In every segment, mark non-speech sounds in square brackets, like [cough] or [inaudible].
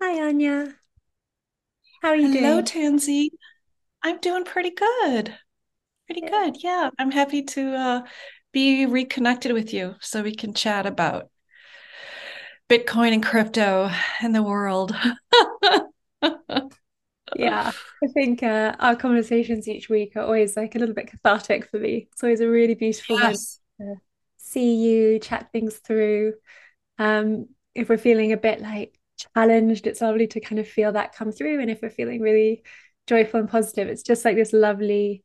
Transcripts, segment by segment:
Hi, Anja. How are you Hello, doing? Tansy. I'm doing pretty good. Pretty Yeah. good. Yeah, I'm happy to uh, be reconnected with you so we can chat about Bitcoin and crypto and the world. Yeah, [laughs] I think uh, our conversations each week are always like a little bit cathartic for me. It's always a really beautiful Yes. to see you, chat things through. Um, if we're feeling a bit like challenged, it's lovely to kind of feel that come through. And if we're feeling really joyful and positive, it's just like this lovely,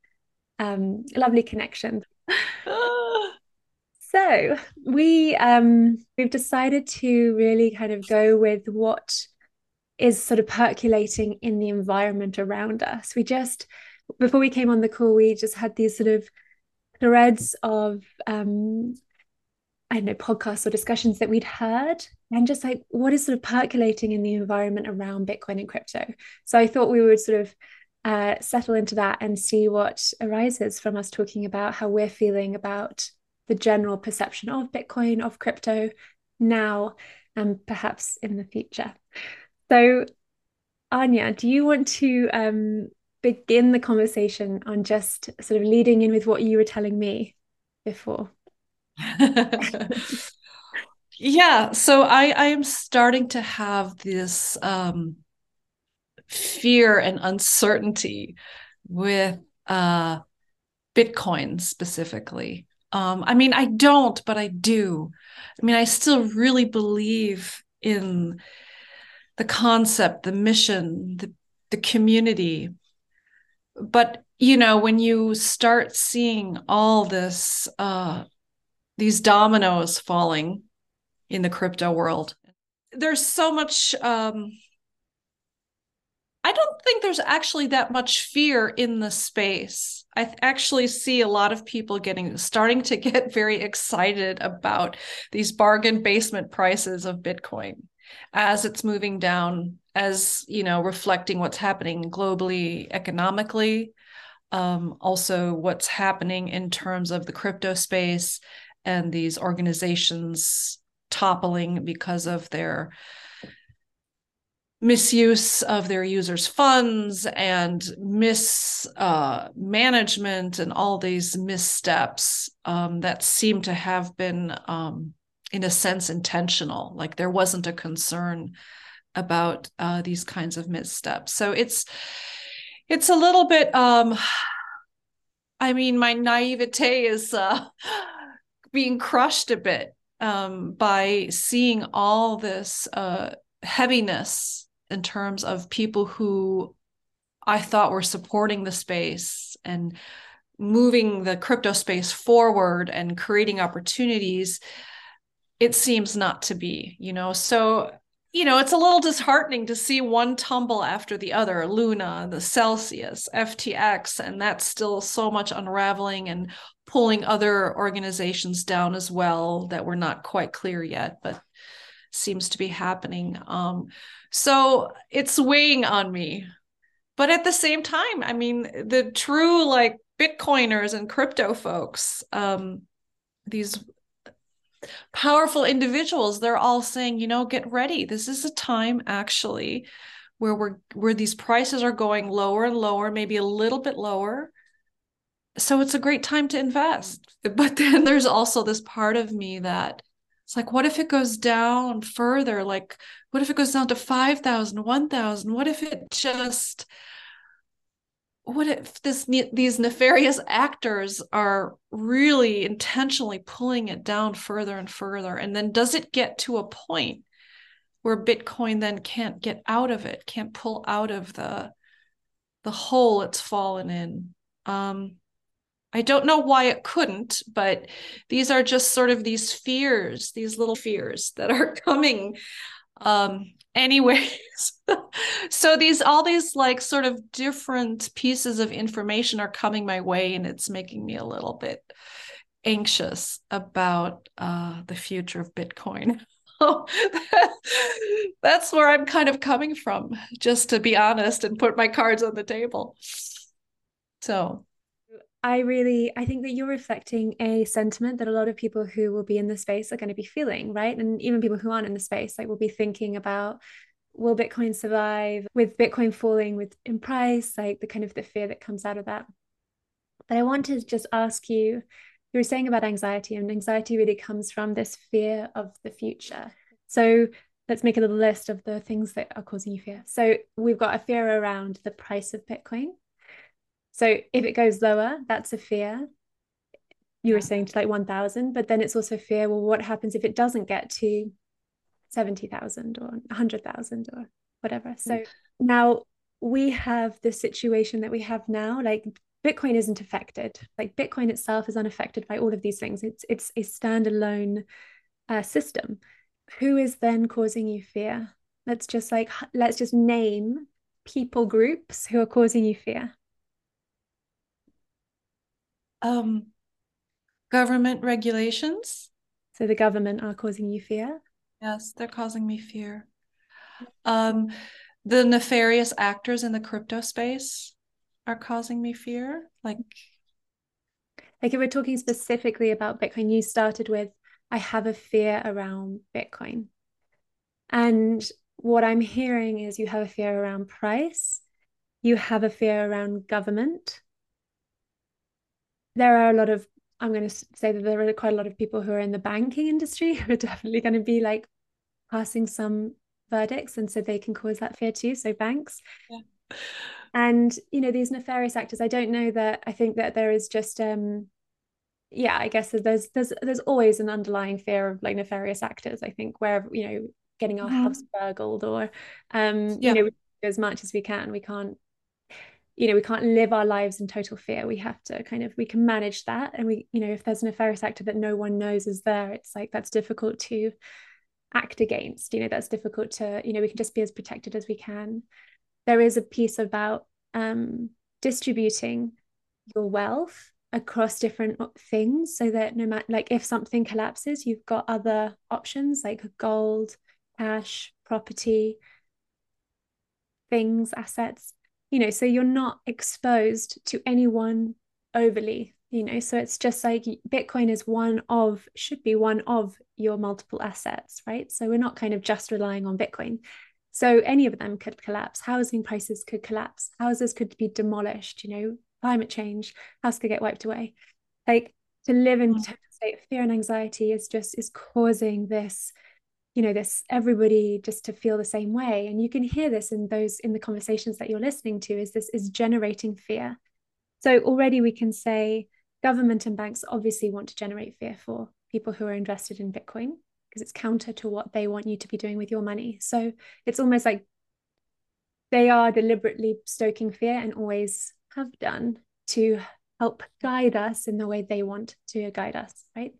um, lovely connection. [gasps] So we um we've decided to really kind of go with what is sort of percolating in the environment around us. We just, before we came on the call, we just had these sort of threads of, um, I don't know, podcasts or discussions that we'd heard, and just like what is sort of percolating in the environment around Bitcoin and crypto. So I thought we would sort of uh, settle into that and see what arises from us talking about how we're feeling about the general perception of Bitcoin, of crypto now, and perhaps in the future. So Anja, do you want to um, begin the conversation on just sort of leading in with what you were telling me before? [laughs] Yeah, so I I am starting to have this um fear and uncertainty with uh Bitcoin specifically. Um, I mean, I don't, but I do. I mean, I still really believe in the concept, the mission, the, the community. But, you know, when you start seeing all this, uh, these dominoes falling in the crypto world, there's so much um, I don't think there's actually that much fear in the space. I th- actually see a lot of people getting starting to [laughs] get very excited about these bargain basement prices of Bitcoin as it's moving down, as you know, reflecting what's happening globally, economically, um, also what's happening in terms of the crypto space and these organizations toppling because of their misuse of their users' funds and mismanagement uh, and all these missteps um, that seem to have been, um, in a sense, intentional. Like there wasn't a concern about uh, these kinds of missteps. So it's it's a little bit. Um, [sighs] I mean, my naivete is uh, being crushed a bit um, by seeing all this uh, heaviness in terms of people who I thought were supporting the space and moving the crypto space forward and creating opportunities, it seems not to be, you know. So, you know, it's a little disheartening to see one tumble after the other Luna, the Celsius, FTX, and that's still so much unraveling and pulling other organizations down as well that were not quite clear yet, but seems to be happening. Um, so it's weighing on me. But at the same time, I mean, the true like Bitcoiners and crypto folks, um, these powerful individuals, they're all saying, you know, get ready. This is a time actually where we're where these prices are going lower and lower, maybe a little bit lower. So it's a great time to invest. But then there's also this part of me that it's like, what if it goes down further? Like, what if it goes down to 5,000, 1,000? What if it just what if this these nefarious actors are really intentionally pulling it down further and further and then does it get to a point where bitcoin then can't get out of it can't pull out of the the hole it's fallen in um i don't know why it couldn't but these are just sort of these fears these little fears that are [laughs] coming um anyways. [laughs] So these all these like sort of different pieces of information are coming my way and it's making me a little bit anxious about uh the future of bitcoin. [laughs] That's where i'm kind of coming from just to be honest and put my cards on the table. So I really, I think that you're reflecting a sentiment that a lot of people who will be in the space are going to be feeling, right? And even people who aren't in the space, like will be thinking about will Bitcoin survive with Bitcoin falling with in price, like the kind of the fear that comes out of that. But I want to just ask you, you were saying about anxiety, and anxiety really comes from this fear of the future. So let's make a little list of the things that are causing you fear. So we've got a fear around the price of Bitcoin. So if it goes lower, that's a fear. You were saying to like 1,000, but then it's also fear. Well, what happens if it doesn't get to 70,000 or 100,000 or whatever? So mm. now we have the situation that we have now. Like Bitcoin isn't affected. Like Bitcoin itself is unaffected by all of these things. It's it's a standalone uh, system who is then causing you fear let's just like let's just name people groups who are causing you fear um government regulations so the government are causing you fear yes they're causing me fear um the nefarious actors in the crypto space are causing me fear like like if we're talking specifically about bitcoin you started with I have a fear around Bitcoin. And what I'm hearing is you have a fear around price, you have a fear around government. There are a lot of, I'm going to say that there are quite a lot of people who are in the banking industry [laughs] who are definitely going to be like passing some verdicts. And so they can cause that fear too. So banks. Yeah. And, you know, these nefarious actors, I don't know that I think that there is just, um, yeah, I guess there's there's there's always an underlying fear of like nefarious actors. I think where you know getting our mm. house burgled or um yeah. you know as much as we can. We can't you know we can't live our lives in total fear. We have to kind of we can manage that, and we you know if there's a nefarious actor that no one knows is there, it's like that's difficult to act against. You know that's difficult to you know we can just be as protected as we can. There is a piece about um distributing your wealth across different things so that no matter like if something collapses you've got other options like gold cash property things assets you know so you're not exposed to anyone overly you know so it's just like bitcoin is one of should be one of your multiple assets right so we're not kind of just relying on bitcoin so any of them could collapse housing prices could collapse houses could be demolished you know climate change, house could get wiped away. Like to live in mm. a state of fear and anxiety is just is causing this, you know, this everybody just to feel the same way. And you can hear this in those in the conversations that you're listening to, is this is generating fear. So already we can say government and banks obviously want to generate fear for people who are invested in Bitcoin because it's counter to what they want you to be doing with your money. So it's almost like they are deliberately stoking fear and always have done to help guide us in the way they want to guide us, right?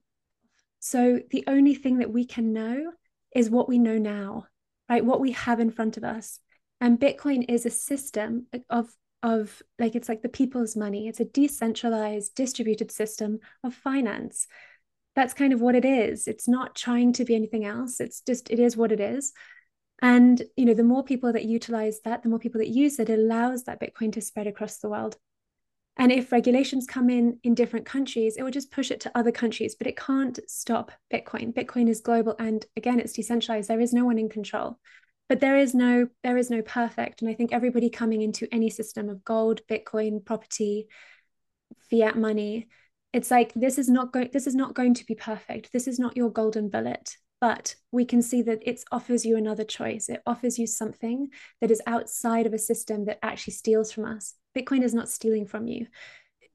So the only thing that we can know is what we know now, right? What we have in front of us. And Bitcoin is a system of of like it's like the people's money. It's a decentralized, distributed system of finance. That's kind of what it is. It's not trying to be anything else. It's just it is what it is. And you know, the more people that utilize that, the more people that use it, it allows that Bitcoin to spread across the world. And if regulations come in in different countries, it will just push it to other countries, but it can't stop Bitcoin. Bitcoin is global, and again, it's decentralized. There is no one in control, but there is no there is no perfect. And I think everybody coming into any system of gold, Bitcoin, property, fiat money, it's like this is not going this is not going to be perfect. This is not your golden bullet but we can see that it offers you another choice. It offers you something that is outside of a system that actually steals from us. Bitcoin is not stealing from you.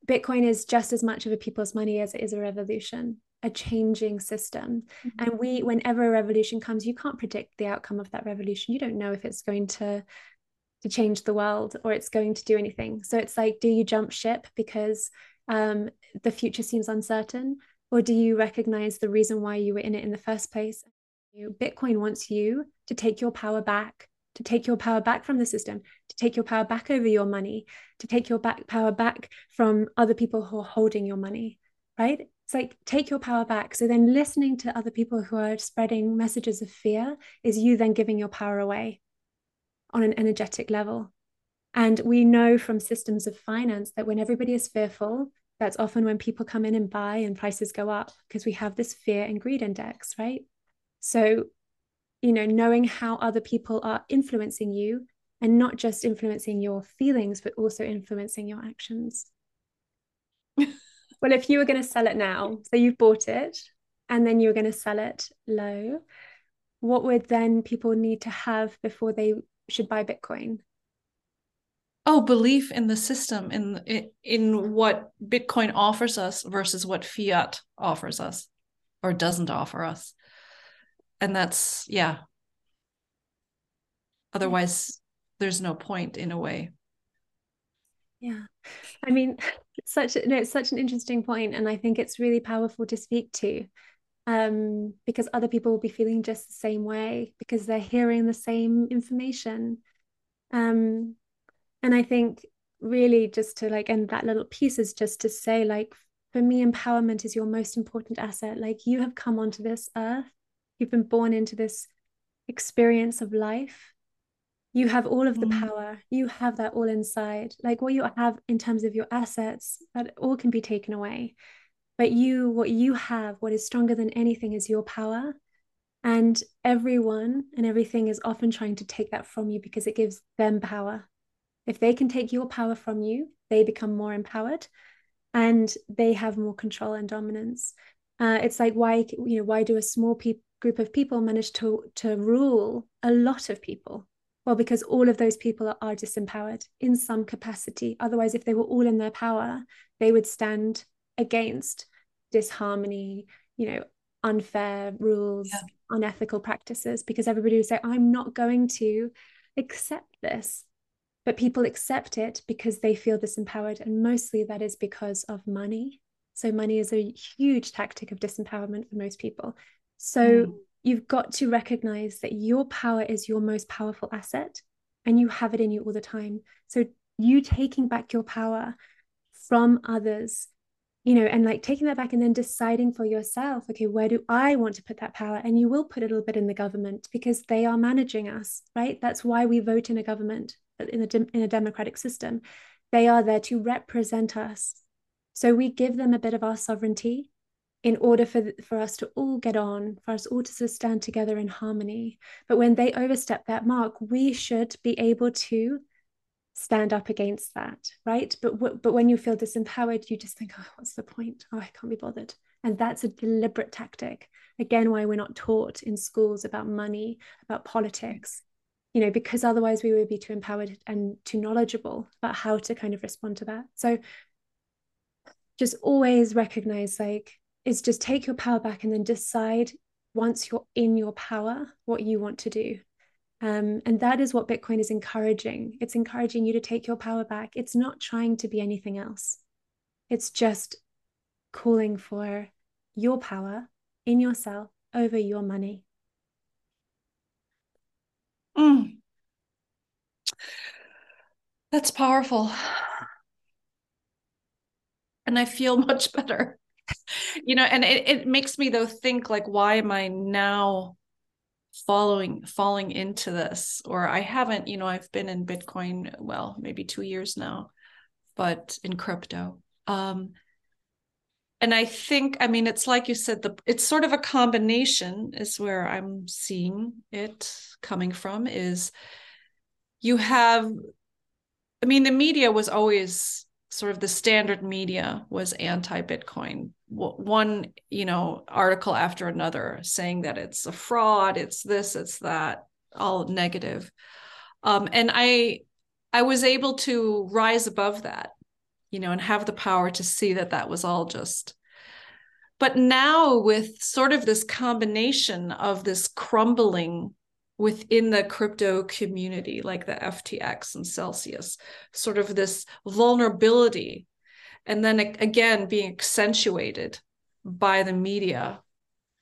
Bitcoin is just as much of a people's money as it is a revolution, a changing system. Mm-hmm. And we, whenever a revolution comes, you can't predict the outcome of that revolution. You don't know if it's going to to change the world or it's going to do anything. So it's like, do you jump ship because um, the future seems uncertain? Or do you recognize the reason why you were in it in the first place? Bitcoin wants you to take your power back, to take your power back from the system, to take your power back over your money, to take your back power back from other people who are holding your money, right? It's like take your power back. So then listening to other people who are spreading messages of fear is you then giving your power away on an energetic level. And we know from systems of finance that when everybody is fearful, that's often when people come in and buy and prices go up because we have this fear and greed index, right? So, you know knowing how other people are influencing you and not just influencing your feelings but also influencing your actions well if you were going to sell it now so you've bought it and then you're going to sell it low what would then people need to have before they should buy bitcoin oh belief in the system in in what bitcoin offers us versus what fiat offers us or doesn't offer us. And that's yeah. Otherwise there's no point in a way. Yeah. I mean [laughs] such no, it's such an interesting point and i think it's really powerful to speak to um, because other people will be feeling just the same way because they're hearing the same information. Um, and i think really just to like end that little piece is just to say like for me empowerment is your most important asset. Like you have come onto this earth. You've been born into this experience of life. You have all of the mm. power. You have that all inside. Like what you have in terms of your assets that all can be taken away. But you what you have what is stronger than anything is your power. And everyone and everything is often trying to take that from you because it gives them power if they can take your power from you they become more empowered and they have more control and dominance. Uh, it's like why you know why do a small pe- group of people manage to to rule a lot of people? Well because all of those people are, are disempowered in some capacity. Otherwise if they were all in their power they would stand against disharmony you know unfair rules yeah. unethical practices because everybody would say i'm not going to accept this but people accept it because they feel disempowered and mostly that is because of money so money is a huge tactic of disempowerment for most people so mm. you've got to recognize that your power is your most powerful asset and you have it in you all the time so you taking back your power from others you know, and like taking that back and then deciding for yourself, okay, where do I want to put that power? And you will put a little bit in the government because they are managing us, right? That's why we vote in a government, in a, in a democratic system. They are there to represent us. So we give them a bit of our sovereignty in order for, for us to all get on, for us all to stand together in harmony. But when they overstep that mark, we should be able to stand up against that right but w- but when you feel disempowered you just think oh what's the point oh i can't be bothered and that's a deliberate tactic again why we're not taught in schools about money about politics you know because otherwise we would be too empowered and too knowledgeable about how to kind of respond to that so just always recognize like is just take your power back and then decide once you're in your power what you want to do um, and that is what Bitcoin is encouraging. It's encouraging you to take your power back. It's not trying to be anything else. It's just calling for your power in yourself over your money. Mm. That's powerful. And I feel [laughs] much better. you know, and it, it makes me though think like, why am I now following falling into this or i haven't you know i've been in bitcoin well maybe two years now but in crypto um and i think i mean it's like you said the it's sort of a combination is where i'm seeing it coming from is you have i mean the media was always sort of the standard media was anti-bitcoin. One you know article after another saying that it's a fraud it's this it's that all negative. Um, and i i was able to rise above that you know and have the power to see that that was all just but now with sort of this combination of this crumbling within the crypto community like the ftx and celsius sort of this vulnerability and then again being accentuated by the media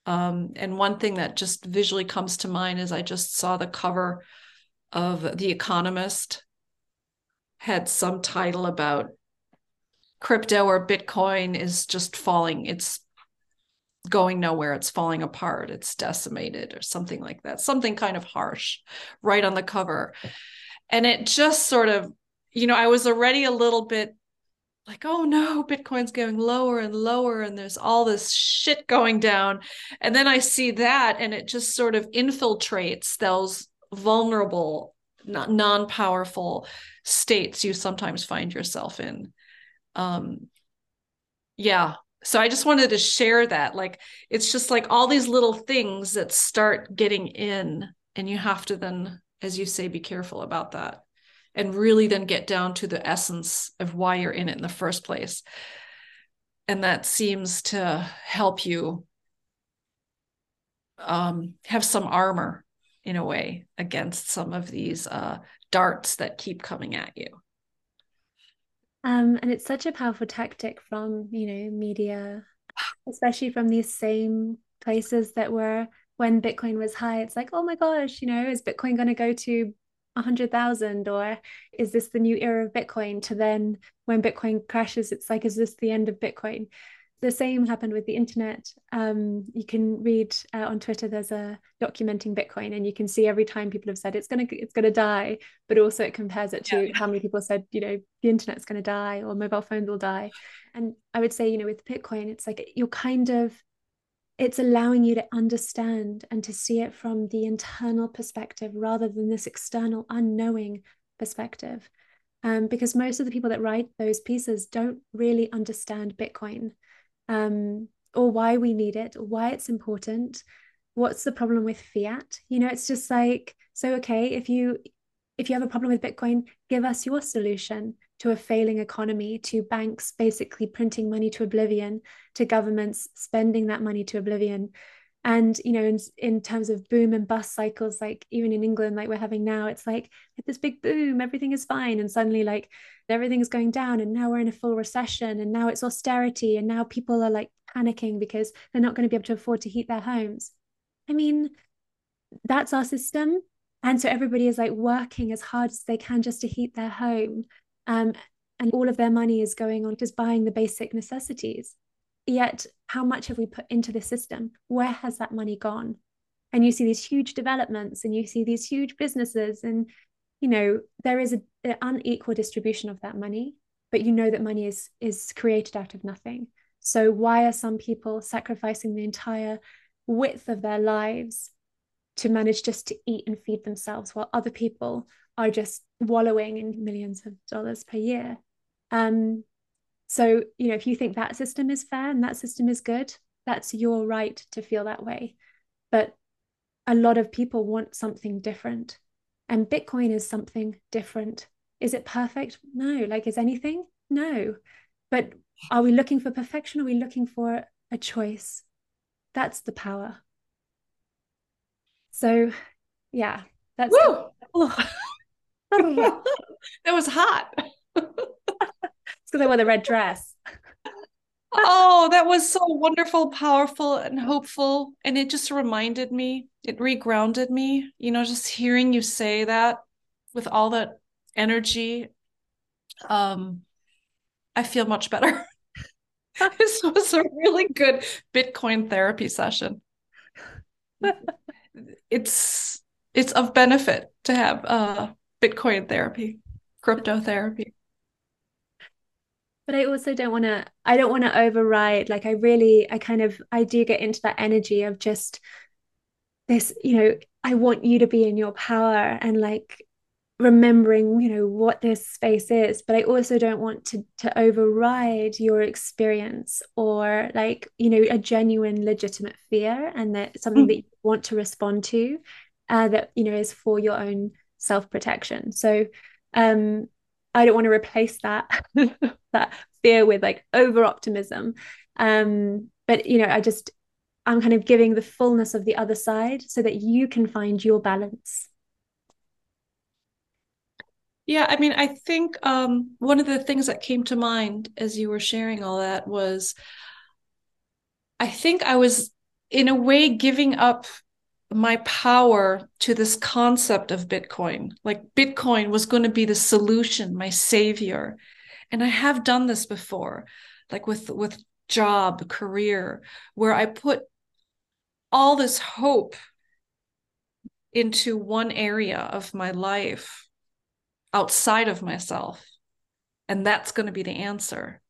um, and one thing that just visually comes to mind is i just saw the cover of the economist had some title about crypto or bitcoin is just falling. It's going nowhere. It's falling apart. It's decimated or something like that. Something kind of harsh right on the cover. And it just sort of you know i was already a little bit like, oh no, Bitcoin's going lower and lower, and there's all this shit going down. And then I see that, and it just sort of infiltrates those vulnerable, non powerful states you sometimes find yourself in. Um, yeah. So I just wanted to share that. Like, it's just like all these little things that start getting in, and you have to then, as you say, be careful about that and really then get down to the essence of why you're in it in the first place. And that seems to help you um, have some armor in a way against some of these uh, darts that keep coming at you. Um, and it's such a powerful tactic from, you know, media, especially from these same places that were when Bitcoin was high. It's like, oh my gosh, you know, is Bitcoin going to go to 100,000 or is this the new era of Bitcoin? To then when Bitcoin crashes, it's like, is this the end of Bitcoin? The same happened with the internet. Um, you can read uh, on Twitter. There's a documenting Bitcoin, and you can see every time people have said it's gonna it's gonna die, but also it compares it to yeah. how many people said you know the internet's gonna die or mobile phones will die. And I would say you know with Bitcoin, it's like you're kind of it's allowing you to understand and to see it from the internal perspective rather than this external unknowing perspective um, because most of the people that write those pieces don't really understand bitcoin um, or why we need it why it's important what's the problem with fiat you know it's just like so okay if you if you have a problem with bitcoin give us your solution to a failing economy, to banks basically printing money to oblivion, to governments spending that money to oblivion. And you know, in, in terms of boom and bust cycles, like even in England, like we're having now, it's like this big boom, everything is fine, and suddenly like everything is going down, and now we're in a full recession, and now it's austerity, and now people are like panicking because they're not going to be able to afford to heat their homes. I mean, that's our system. And so everybody is like working as hard as they can just to heat their home um, and all of their money is going on just buying the basic necessities. Yet, how much have we put into the system? Where has that money gone? And you see these huge developments and you see these huge businesses, and you know, there is an unequal distribution of that money, but you know that money is is created out of nothing. So why are some people sacrificing the entire width of their lives to manage just to eat and feed themselves while other people are just wallowing in millions of dollars per year. Um, so, you know, if you think that system is fair and that system is good, that's your right to feel that way. But a lot of people want something different. And Bitcoin is something different. Is it perfect? No. Like, is anything? No. But are we looking for perfection? Are we looking for a choice? That's the power. So, yeah, that's. Woo! Oh. [laughs] [laughs] that was hot. [laughs] because I wore the red dress. oh, that was so wonderful, powerful, and hopeful. And it just reminded me, it regrounded me, you know, just hearing you say that with all that energy. Um, I feel much better. [laughs] this was a really good Bitcoin therapy session. [laughs] it's it's of benefit to have uh Bitcoin therapy, crypto therapy. But I also don't want to, I don't want to override. Like, I really, I kind of, I do get into that energy of just this, you know, I want you to be in your power and like remembering, you know, what this space is. But I also don't want to, to override your experience or like, you know, a genuine, legitimate fear and that something mm. that you want to respond to uh, that, you know, is for your own self protection. So um, I don't want to replace that [laughs] that fear with like over optimism. Um, but you know, I just I'm kind of giving the fullness of the other side so that you can find your balance. Yeah, I mean, I think um, one of the things that came to mind as you were sharing all that was I think I was, in a way, giving up my power to this concept of Bitcoin. Like Bitcoin was going to be the solution, my savior. And I have done this before, like with with job, career, where I put all this hope into one area of my life outside of myself. and that's going to be the answer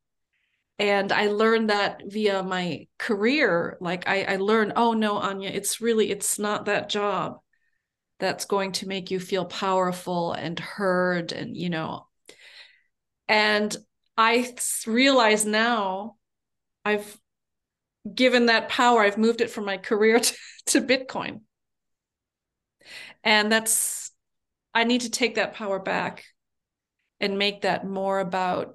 and i learned that via my career. Like i i learned oh no Anja it's really it's not that job that's going to make you feel powerful and heard and you know. And i realize now i've given that power i've moved it from my career [laughs] to, to bitcoin. And that's i need to take that power back and make that more about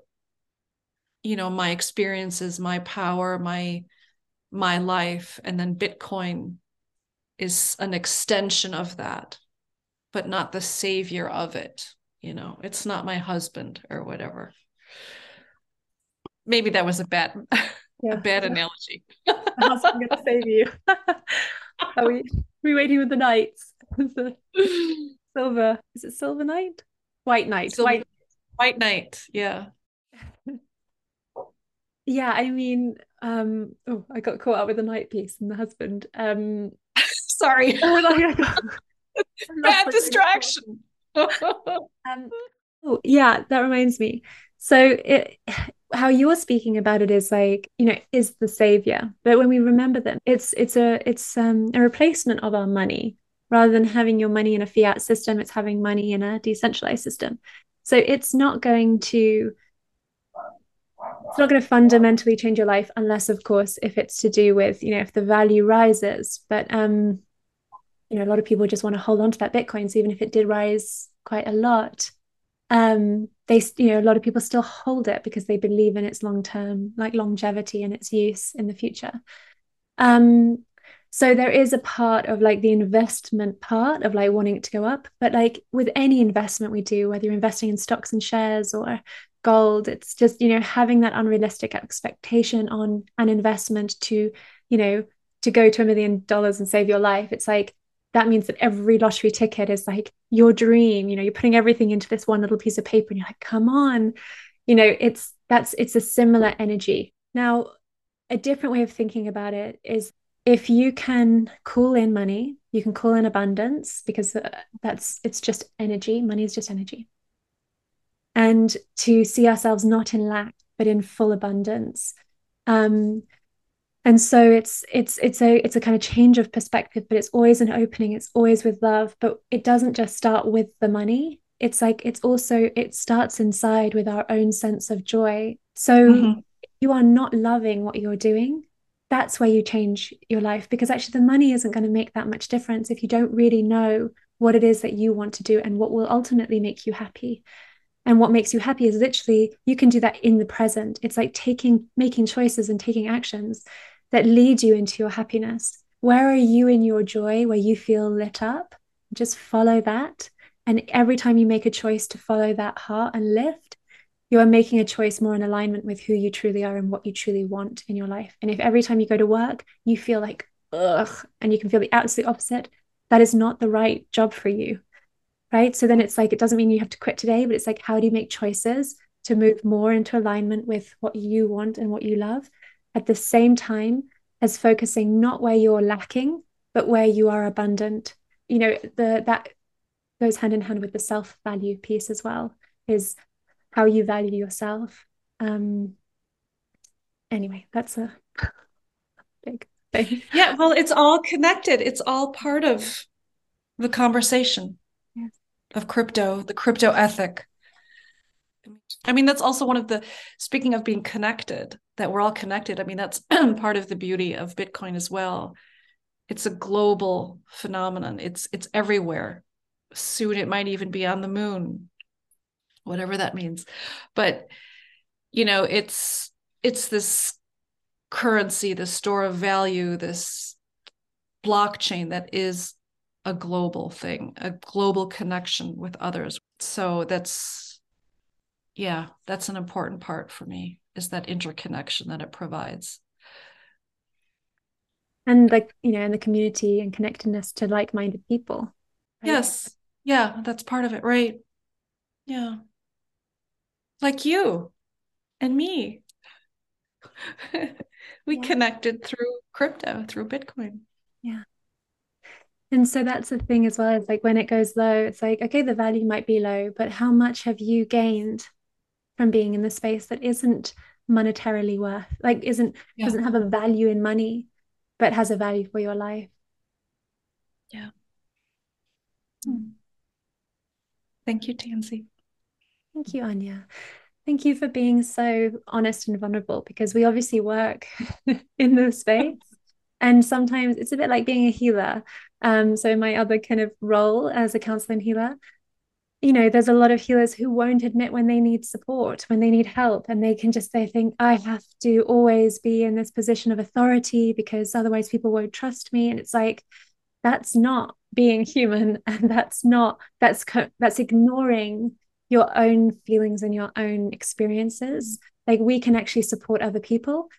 you know my experiences my power my my life and then bitcoin is an extension of that but not the savior of it you know it's not my husband or whatever. Maybe that was a bad [laughs] yeah. a bad analogy. Husband gonna save you. [laughs] Are we we waiting with the knights? [laughs] Silver is it silver knight? White knight silver, white white knight yeah yeah i mean um oh i got caught up with the night piece and the husband um [laughs] sorry. [laughs] [laughs] Bad distraction. Um, oh yeah that reminds me. So it how you're speaking about it is like you know is the savior but when we remember that it's it's a it's um, a replacement of our money rather than having your money in a fiat system it's having money in a decentralized system. So it's not going to it's not going to fundamentally change your life unless of course if it's to do with you know if the value rises. But um you know a lot of people just want to hold on to that bitcoin so even if it did rise quite a lot um they you know a lot of people still hold it because they believe in its long term like longevity and its use in the future. Um so there is a part of like the investment part of like wanting it to go up but like with any investment we do whether you're investing in stocks and shares or gold. It's just you know having that unrealistic expectation on an investment to you know to go to a million dollars and save your life. It's like that means that every lottery ticket is like your dream. You know you're putting everything into this one little piece of paper and you're like come on. You know it's that's it's a similar energy. Now a different way of thinking about it is if you can call in money you can call in abundance because uh, that's it's just energy. Money is just energy and to see ourselves not in lack but in full abundance. Um, and so it's it's it's a it's a kind of change of perspective but it's always an opening. It's always with love but it doesn't just start with the money. It's like it's also it starts inside with our own sense of joy. So mm-hmm. you are not loving what you're doing. That's where you change your life because actually the money isn't going to make that much difference if you don't really know what it is that you want to do and what will ultimately make you happy and what makes you happy is literally you can do that in the present. It's like taking making choices and taking actions that lead you into your happiness. Where are you in your joy where you feel lit up? Just follow that. And every time you make a choice to follow that heart and lift you are making a choice more in alignment with who you truly are and what you truly want in your life. And if every time you go to work you feel like ugh and you can feel the absolute opposite that is not the right job for you right? So then it's like it doesn't mean you have to quit today but it's like how do you make choices to move more into alignment with what you want and what you love? At the same time as focusing not where you're lacking but where you are abundant. You know the that goes hand in hand with the self value piece as well is how you value yourself. Um anyway that's a big thing. Yeah well it's all connected. It's all part of the conversation of crypto, the crypto ethic. I mean, that's also one of the, speaking of being connected, that we're all connected. I mean, that's [clears throat] part of the beauty of Bitcoin as well. It's a global phenomenon. It's it's everywhere. Soon it might even be on the moon, whatever that means. But you know, it's it's this currency, this store of value, this blockchain that is a global thing, a global connection with others. So that's, yeah, that's an important part for me is that interconnection that it provides. And like, you know, and the community and connectedness to like minded people. Right? Yes. Yeah, that's part of it. Right. Yeah. Like you and me. [laughs] we yeah. connected through crypto, through Bitcoin. Yeah. And so that's the thing as well. It's like when it goes low, it's like, okay, the value might be low, but how much have you gained? from being in the space that isn't monetarily worth like isn't yeah. doesn't have a value in money but has a value for your life yeah mm. thank you tansy thank you Anja thank you for being so honest and vulnerable because we obviously work [laughs] in the space and sometimes it's a bit like being a healer um so my other kind of role as a counselor and healer you know, there's a lot of healers who won't admit when they need support, when they need help, and they can just they think I have to always be in this position of authority because otherwise people won't trust me. And it's like that's not being human, [laughs] and that's not that's that's ignoring your own feelings and your own experiences. Like we can actually support other people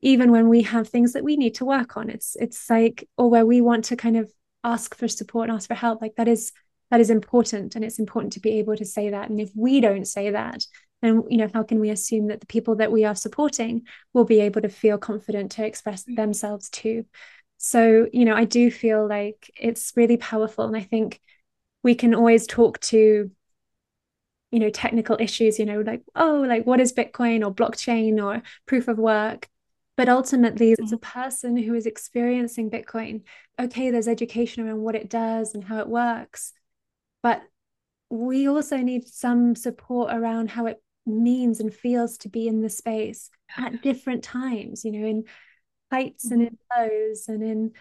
even when we have things that we need to work on. It's it's like or where we want to kind of ask for support and ask for help like that is that is important and it's important to be able to say that. And if we don't say that then you know how can we assume that the people that we are supporting will be able to feel confident to express mm. themselves too? So you know i do feel like it's really powerful and i think we can always talk to you know technical issues you know like oh like what is bitcoin or blockchain or proof of work but ultimately it's a mm. person who is experiencing bitcoin okay there's education around what it does and how it works but we also need some support around how it means and feels to be in the space at [sighs] different times you know in heights mm-hmm. and in mm-hmm. lows and in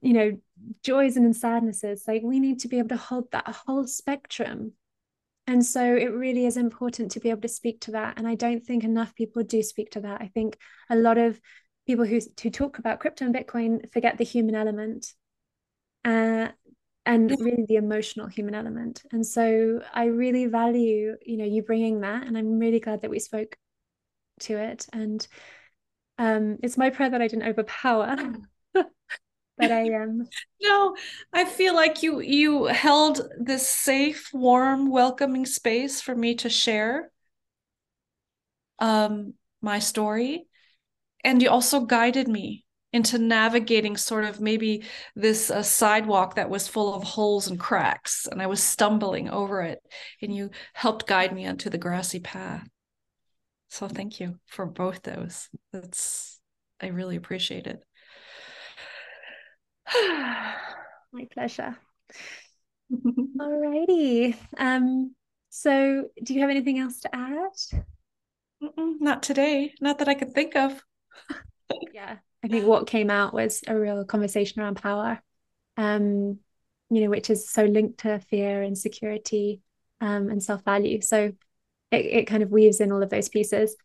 you know joys and in sadnesses like we need to be able to hold that whole spectrum and so it really is important to be able to speak to that. And i don't think enough people do speak to that. I think a lot of people who, who talk about crypto and bitcoin forget the human element uh, and really the emotional human element. And so i really value you know you bringing that and i'm really glad that we spoke to it. And um it's my prayer that i didn't overpower [laughs] but i am. [laughs] No i feel like you you held this safe warm welcoming space for me to share um my story. And you also guided me into navigating sort of maybe this uh, sidewalk that was full of holes and cracks and i was stumbling over it and you helped guide me onto the grassy path. So thank you for both those. That's i really appreciate it [sighs] my pleasure [laughs] alrighty um so do you have anything else to add Mm-mm, not today not that i could think of [laughs] yeah I think what came out was a real conversation around power, um, you know, which is so linked to fear, insecurity, um, and self value. So it, it kind of weaves in all of those pieces.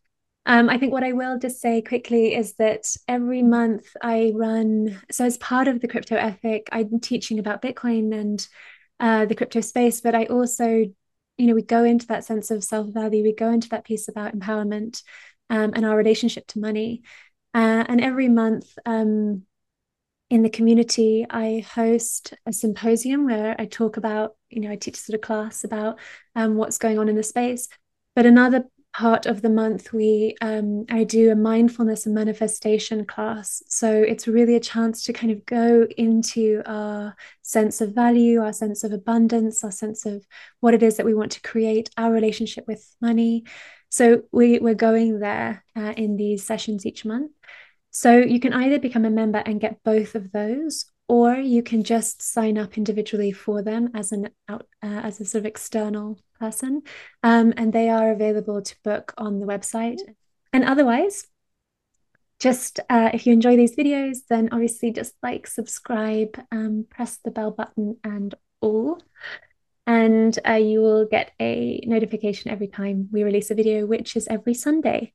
Um, I think what I will just say quickly is that every month I run, so as part of the crypto ethic, I'm teaching about Bitcoin and uh, the crypto space, but I also, you know, we go into that sense of self value, we go into that piece about empowerment um, and our relationship to money. Uh, and every month um, in the community, I host a symposium where I talk about, you know, I teach sort of class about um, what's going on in the space. But another part of the month, we um, I do a mindfulness and manifestation class. So it's really a chance to kind of go into our sense of value, our sense of abundance, our sense of what it is that we want to create, our relationship with money. So we, we're going there uh, in these sessions each month. So you can either become a member and get both of those, or you can just sign up individually for them as an out uh, as a sort of external person, um, and they are available to book on the website. And otherwise, just uh, if you enjoy these videos, then obviously just like, subscribe, um, press the bell button, and all. And uh, you will get a notification every time we release a video, which is every Sunday.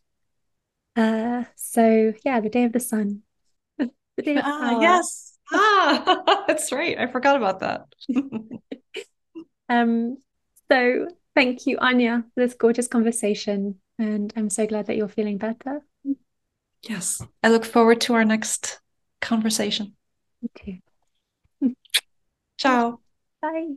Uh, so yeah, the day of the sun. [laughs] the day of ah, yes. Ah, [laughs] that's right. I forgot about that. um, so thank you, Anja, for this gorgeous conversation. And I'm so glad that you're feeling better. Yes. I look forward to our next conversation. Me too. Ciao. Bye.